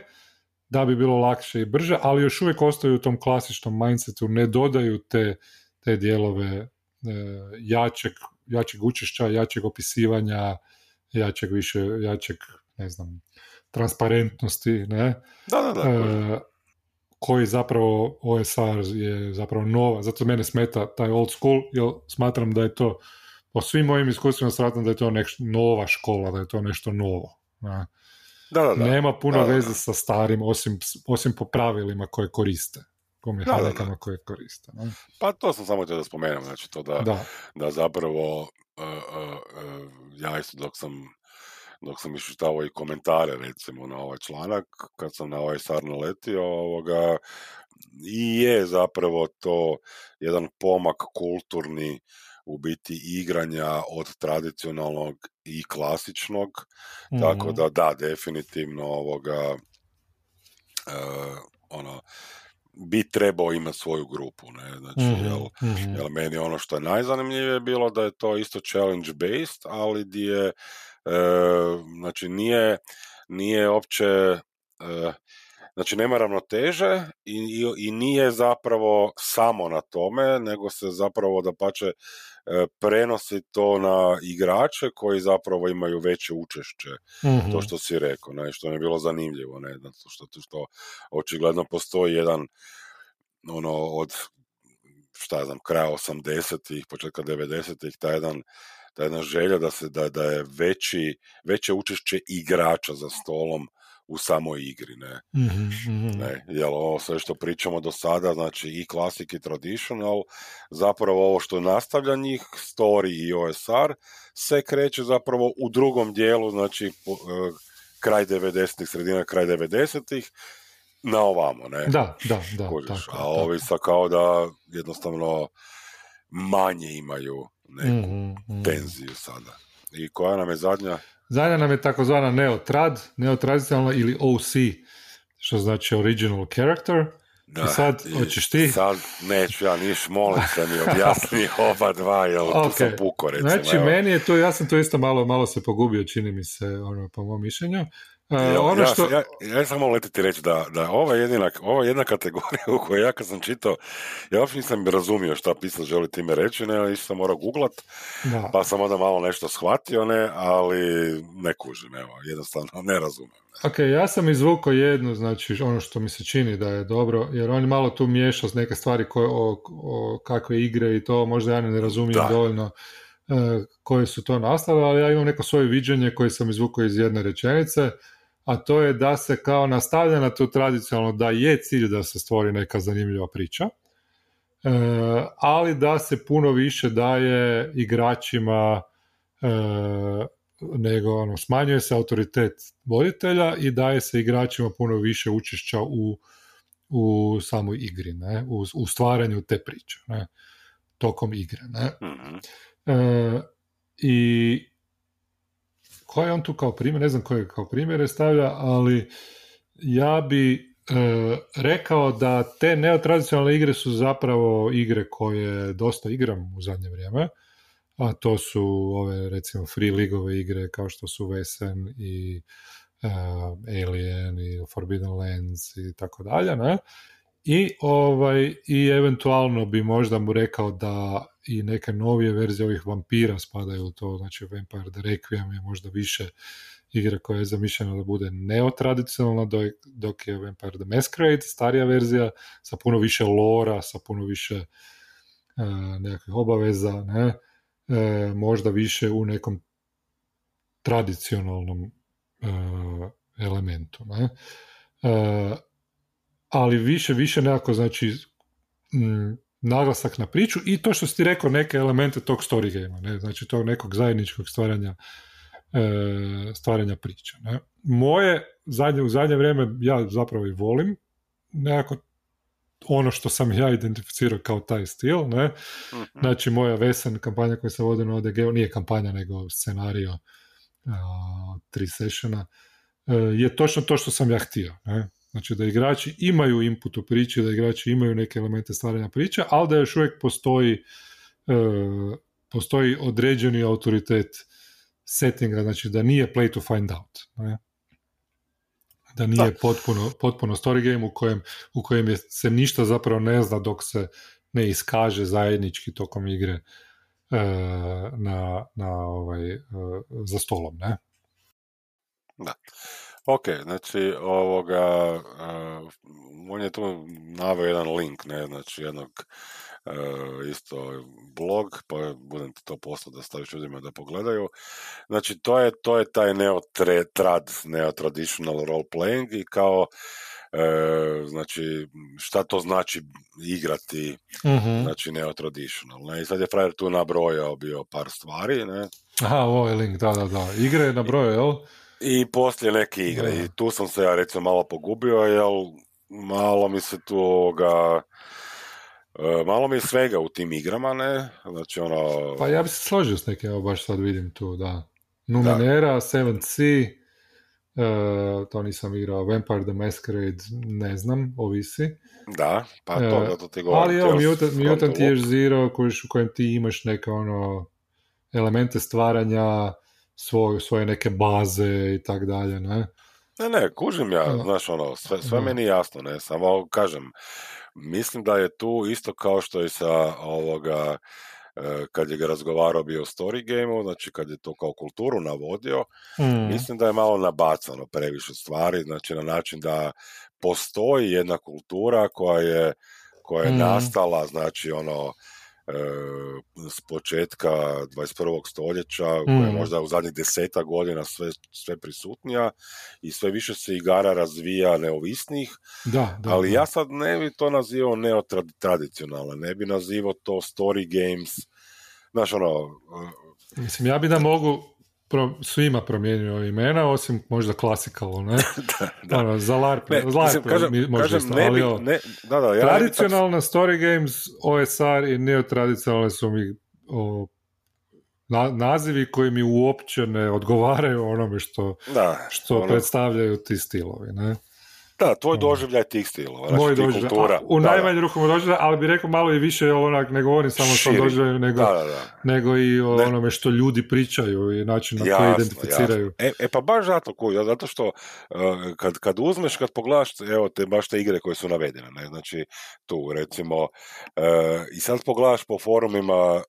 da bi bilo lakše i brže, ali još uvijek ostaju u tom klasičnom mindsetu, ne dodaju te, te dijelove e, jačeg, jačeg učešća, jačeg opisivanja, jačeg više, jačeg, ne znam, transparentnosti, ne? Da, da, da. E, koji zapravo OSR je zapravo nova, zato mene smeta taj old school, jer smatram da je to, po svim mojim iskustvima smatram da je to nešto nova škola, da je to nešto novo. Da, da, da. Nema puno veze sa starim, osim, osim po pravilima koje koriste po mehanikama koje koriste. Ne? Pa to sam samo htio da spomenem, znači to da, da. da zapravo uh, uh, uh, ja isto dok sam dok sam iščitavao i komentare recimo na ovaj članak, kad sam na ovaj SAR naletio, ovoga, i je zapravo to jedan pomak kulturni u biti igranja od tradicionalnog i klasičnog, tako mhm. da da, definitivno ovoga uh, ono, bi trebao imati svoju grupu, ne, znači, mm jel, mm jel, meni ono što je najzanimljivije bilo da je to isto challenge based, ali di je, e, znači nije, nije opće, e, znači nema ravnoteže i, i, i, nije zapravo samo na tome, nego se zapravo da pače E, prenosi to na igrače koji zapravo imaju veće učešće, mm to što si rekao, ne, što je bilo zanimljivo, ne, zato što, što očigledno postoji jedan ono od šta ja znam, kraja 80-ih, početka 90-ih, taj jedan ta jedna želja da se da, da je veći, veće učešće igrača za stolom u samoj igri, ne. Mm-hmm. ne jel ovo sve što pričamo do sada, znači i classic i traditional, zapravo ovo što nastavlja njih, story i OSR, se kreće zapravo u drugom dijelu, znači po, uh, kraj 90-ih, sredina kraj 90-ih, na ovamo, ne? Da, da, da. Tako, a ovi sa kao da jednostavno manje imaju neku mm-hmm. tenziju sada. I koja nam je zadnja? Zadnja nam je takozvana neotrad, neotradicionalna ili OC, što znači original character. Da, I sad, hoćeš ti? Sad neću ja niš, molim se mi objasni <laughs> oba dva, jel okay. tu sam puko recimo. Znači, evo. meni je to, ja sam to isto malo, malo se pogubio, čini mi se, ono, po mom mišljenju. Ja, ono ja, što... ja, ja samo letiti reći da, da ova, jedina, ova jedna kategorija <laughs> u kojoj ja kad sam čitao, ja uopće nisam razumio šta pisat želi time reći, ne, isto sam morao googlat, da. pa sam onda malo nešto shvatio, ne, ali ne kužim, evo, jednostavno ne razumijem. Ok, ja sam izvukao jednu, znači ono što mi se čini da je dobro, jer on malo tu miješa s neke stvari koje, o, o kakve igre i to, možda ja ne razumijem dovoljno e, koje su to nastale, ali ja imam neko svoje viđenje koje sam izvukao iz jedne rečenice, a to je da se kao nastavlja na to tradicionalno da je cilj da se stvori neka zanimljiva priča, e, ali da se puno više daje igračima e, nego ono, smanjuje se autoritet voditelja i daje se igračima puno više učešća u, u samoj igri, ne? U, u stvaranju te priče, ne? tokom igre. Ne? Mhm. E, I koji je on tu kao primjer, ne znam koje kao primjere stavlja, ali ja bi e, rekao da te neotradicionalne igre su zapravo igre koje dosta igram u zadnje vrijeme, a to su ove recimo free ligove igre kao što su Vesen i uh, Alien i Forbidden Lands i tako dalje, ne? I, ovaj, I eventualno bi možda mu rekao da i neke novije verzije ovih vampira spadaju u to, znači Vampire the Requiem je možda više igra koja je zamišljena da bude neotradicionalna, dok je Vampire the Masquerade, starija verzija, sa puno više lora, sa puno više uh, nekakvih obaveza, ne? E, možda više u nekom tradicionalnom uh, elementu. Ne? ali više, više nekako znači naglasak na priču i to što si ti rekao neke elemente tog story game ne? znači tog nekog zajedničkog stvaranja e, stvaranja priča. Ne? Moje zadnje, u zadnje vrijeme ja zapravo i volim nekako ono što sam ja identificirao kao taj stil, ne? Mhm. Znači moja vesen kampanja koja se vodi na odg nije kampanja nego scenario uh, tri sessiona, uh, je točno to što sam ja htio, ne? Znači da igrači imaju input u priči, da igrači imaju neke elemente stvaranja priče, ali da još uvijek postoji, e, postoji određeni autoritet settinga, znači da nije play to find out. Ne? da nije potpuno, potpuno story game u kojem, u kojem je, se ništa zapravo ne zna dok se ne iskaže zajednički tokom igre e, na, na ovaj, e, za stolom, ne? Da. Ok, znači ovoga, uh, on je tu naveo jedan link, ne, znači jednog uh, isto blog, pa budem ti to poslao da staviš ljudima da pogledaju. Znači to je, to je taj neo-trad, neo-traditional role playing i kao E, znači šta to znači igrati uh znači neo-traditional. Ne? I sad je frajer tu nabrojao bio par stvari. Ne? Aha, ovo je link, da, da, da. Igre je nabrojao, jel? I poslije neke igre. I tu sam se ja recimo malo pogubio, jel malo mi se tu ovoga... E, malo mi je svega u tim igrama, ne? Znači ono... Pa ja bi se složio s nekim, evo baš sad vidim tu, da. Numenera, Seven Sea, uh, to nisam igrao, Vampire the Masquerade, ne znam, ovisi. Da, pa to, uh, to ti govorim. Ali evo, Mutant, Mutant Year Zero, u kojem ti imaš neke ono elemente stvaranja, svoj, svoje neke baze i tak dalje, ne? Ne, ne, kužim ja, znaš, ono, sve, sve meni jasno, ne, samo kažem, mislim da je tu isto kao što i sa ovoga, e, kad je ga razgovarao bio o story gameu, znači kad je to kao kulturu navodio, mm. mislim da je malo nabacano previše stvari, znači na način da postoji jedna kultura koja je, koja je mm. nastala, znači ono, s početka 21. stoljeća, koja je mm. možda u zadnjih deseta godina sve, sve prisutnija i sve više se igara razvija neovisnih, da, da, ali ja sad ne bi to nazivao neotradicionalno, ne bi nazivao to story games, znaš ono... Mislim, ja bi da mogu pro, svima promijenio imena, osim možda klasikalno, ne? <laughs> da, da. Ono, za LARP, ne, za LARP kažem, možda kažem, ne bi, ne, da, da, ja tradicionalna story games, OSR i neotradicionalne su mi o, na, nazivi koji mi uopće ne odgovaraju onome što, da, što ono... predstavljaju ti stilovi, ne? Da, tvoj doživljaj tih stilova, znači Moj doživljaj, kultura. u najmanju ruku doživljaj, ali bi rekao malo i više onak, ne govorim samo o doživljaju, nego, da, da, da. nego i o ne. onome što ljudi pričaju i način na koji identificiraju. E, e, pa baš zato, kuj, zato što uh, kad, kad uzmeš, kad pogledaš, evo te baš te igre koje su navedene, ne? znači tu recimo, uh, i sad pogledaš po forumima, uh,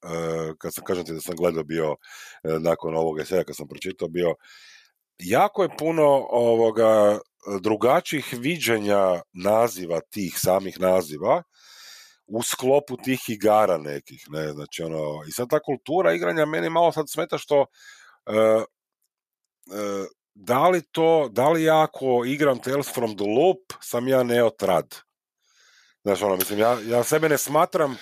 kad sam kažem ti da sam gledao bio nakon ovog eseja, kad sam pročitao bio, jako je puno ovoga drugačijih viđenja naziva tih samih naziva u sklopu tih igara nekih, ne, znači ono, i sad ta kultura igranja meni malo sad smeta što uh, uh, da li to, da li ja ako igram Tales from the Loop, sam ja neotrad. Znači ono, mislim, ja, ja sebe ne smatram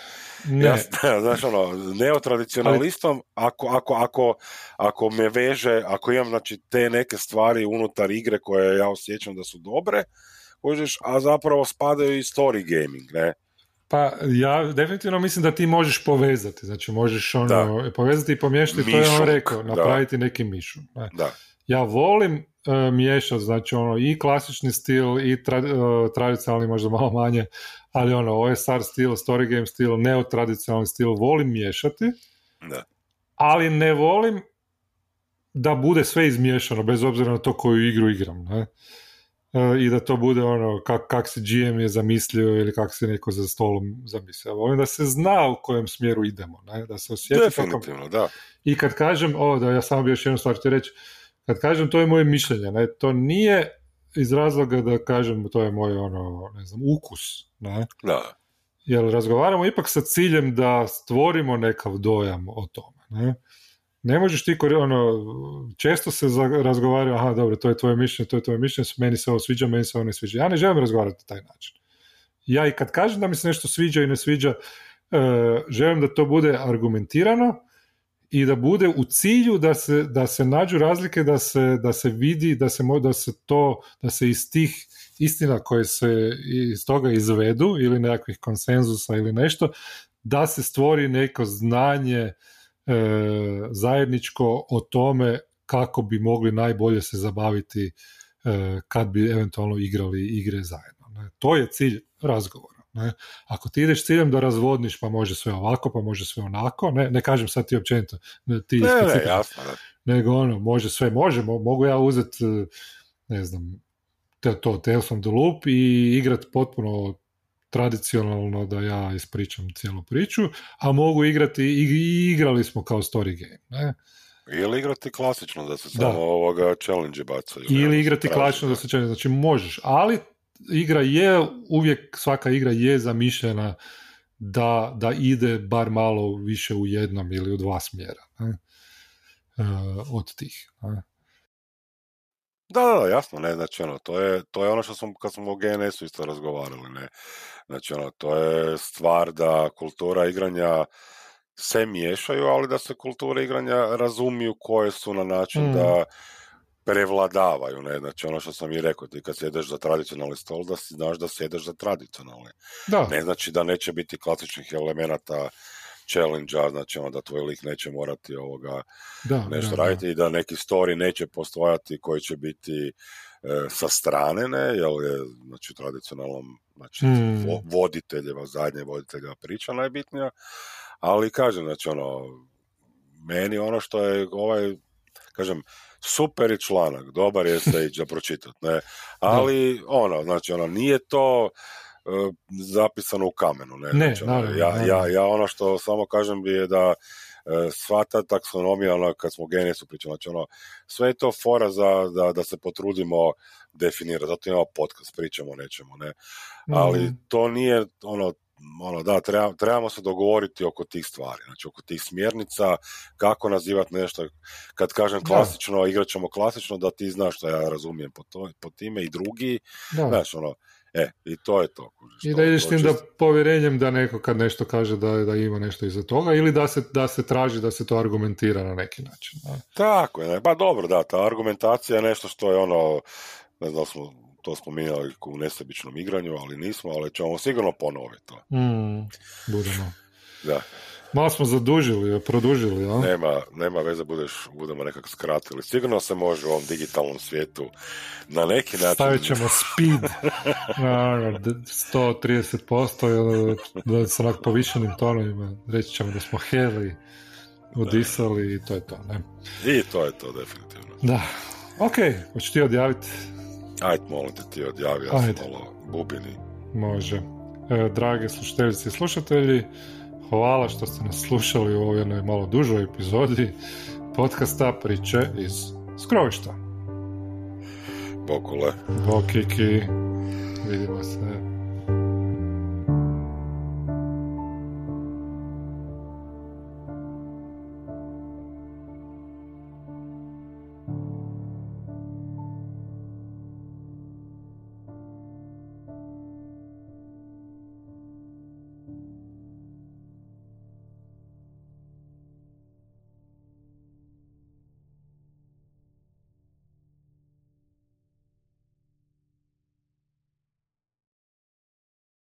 ne. Ja, <laughs> znaš, ono, neotradicionalistom, ako, ako, ako, ako me veže, ako imam znači, te neke stvari unutar igre koje ja osjećam da su dobre, možeš, a zapravo spadaju i story gaming, ne? Pa ja definitivno mislim da ti možeš povezati, znači možeš ono, povezati i pomiješati, to je on rekao, napraviti da. neki mišu. Ne? Da. Ja volim uh, miješati, znači ono, i klasični stil i tra, uh, tradicionalni možda malo manje, ali ono, OSR stil, story game stil, neotradicionalni stil volim miješati, da. ali ne volim da bude sve izmiješano, bez obzira na to koju igru igram, ne? E, I da to bude ono, kak, kak se GM je zamislio ili kak se neko za stolom zamislio. Volim da se zna u kojem smjeru idemo, ne? Da se osjeti Definitivno, da. I kad kažem, ovo da ja samo bi još jednu stvar ću reći, kad kažem to je moje mišljenje, ne? To nije iz razloga da kažem to je moj ono, ne znam, ukus, ne? Da. Jer razgovaramo ipak sa ciljem da stvorimo nekav dojam o tome, ne? Ne možeš ti, ono, često se razgovara, aha, dobro, to je tvoje mišljenje, to je tvoje mišljenje, meni se ovo sviđa, meni se ovo ne sviđa. Ja ne želim razgovarati na taj način. Ja i kad kažem da mi se nešto sviđa i ne sviđa, uh, želim da to bude argumentirano, i da bude u cilju da se, da se nađu razlike, da se, da se vidi, da se, da se to, da se iz tih istina koje se iz toga izvedu ili nekakvih konsenzusa ili nešto, da se stvori neko znanje e, zajedničko o tome kako bi mogli najbolje se zabaviti e, kad bi eventualno igrali igre zajedno. To je cilj razgovora. Ne? Ako ti ideš ciljem da razvodniš, pa može sve ovako, pa može sve onako, ne, ne kažem sad ti općenito, ti ne, ne, jasno, nego ono, može sve, može, mogu ja uzeti, ne znam, te, to Tales from the Loop i igrati potpuno tradicionalno da ja ispričam cijelu priču, a mogu igrati i igrali smo kao story game. Ne? Ili igrati klasično da se samo ovoga challenge bacaju. Ili igrati klasično da se challenge, znači možeš, ali igra je, uvijek svaka igra je zamišljena da, da ide bar malo više u jednom ili u dva smjera ne? E, od tih. Ne? Da, da, jasno, ne, znači ono, to je, to je ono što smo, kad smo o GNS-u isto razgovarali, ne, znači ono, to je stvar da kultura igranja se miješaju, ali da se kulture igranja razumiju koje su na način mm. da prevladavaju, ne, znači ono što sam i rekao, ti kad sjedeš za tradicionalni stol, da si znaš da sjedeš za tradicionalni. Da. Ne znači da neće biti klasičnih elemenata challenge znači onda tvoj lik neće morati ovoga da, nešto da, raditi i da neki story neće postojati koji će biti e, sa strane, ne, jel je znači, tradicionalnom znači, hmm. voditeljeva, zadnje voditeljeva priča najbitnija, ali kažem, znači ono, meni ono što je ovaj, kažem, super je članak, dobar je se za pročitati, ne, <laughs> ali ono, znači ono, nije to E, zapisano u kamenu. Ne, ne znači, ono, ja, ja, ja ono što samo kažem bi je da e, sva ta taksonomija, ono, kad smo o genijesu pričali, znači ono, sve je to fora za, da, da se potrudimo definirati, zato imamo podcast, pričamo o nečemu, ne, ali mm. to nije, ono, ono, da, treba, trebamo se dogovoriti oko tih stvari, znači oko tih smjernica, kako nazivati nešto, kad kažem klasično, da. igrat ćemo klasično, da ti znaš što ja razumijem po, to, po time i drugi, da. znaš, ono, E, i to je to. I da ideš tim da povjerenjem da neko kad nešto kaže da, da ima nešto iza toga ili da se, da se traži da se to argumentira na neki način. Da. Tako je, pa dobro, da, ta argumentacija je nešto što je ono, ne znam, smo to spominjali u nesebičnom igranju, ali nismo, ali ćemo sigurno ponoviti to. Mm, budemo. Da. Malo smo zadužili, produžili, ja? Nema, nema veze, budeš, budemo nekako skratili. Sigurno se može u ovom digitalnom svijetu na neki način... Stavit ćemo speed na 130% da s onak povišenim tonovima. Reći ćemo da smo heli, udisali i to je to, ne? I to je to, definitivno. Da. Ok, hoću ti odjaviti? Ajde, molim te ti odjavi, ja sam malo bubini. Može. E, drage slušateljice i slušatelji, Hvala što ste nas slušali u ovoj jednoj malo dužoj epizodi podcasta priče iz skrovišta. Bokule. Bokiki. Vidimo se.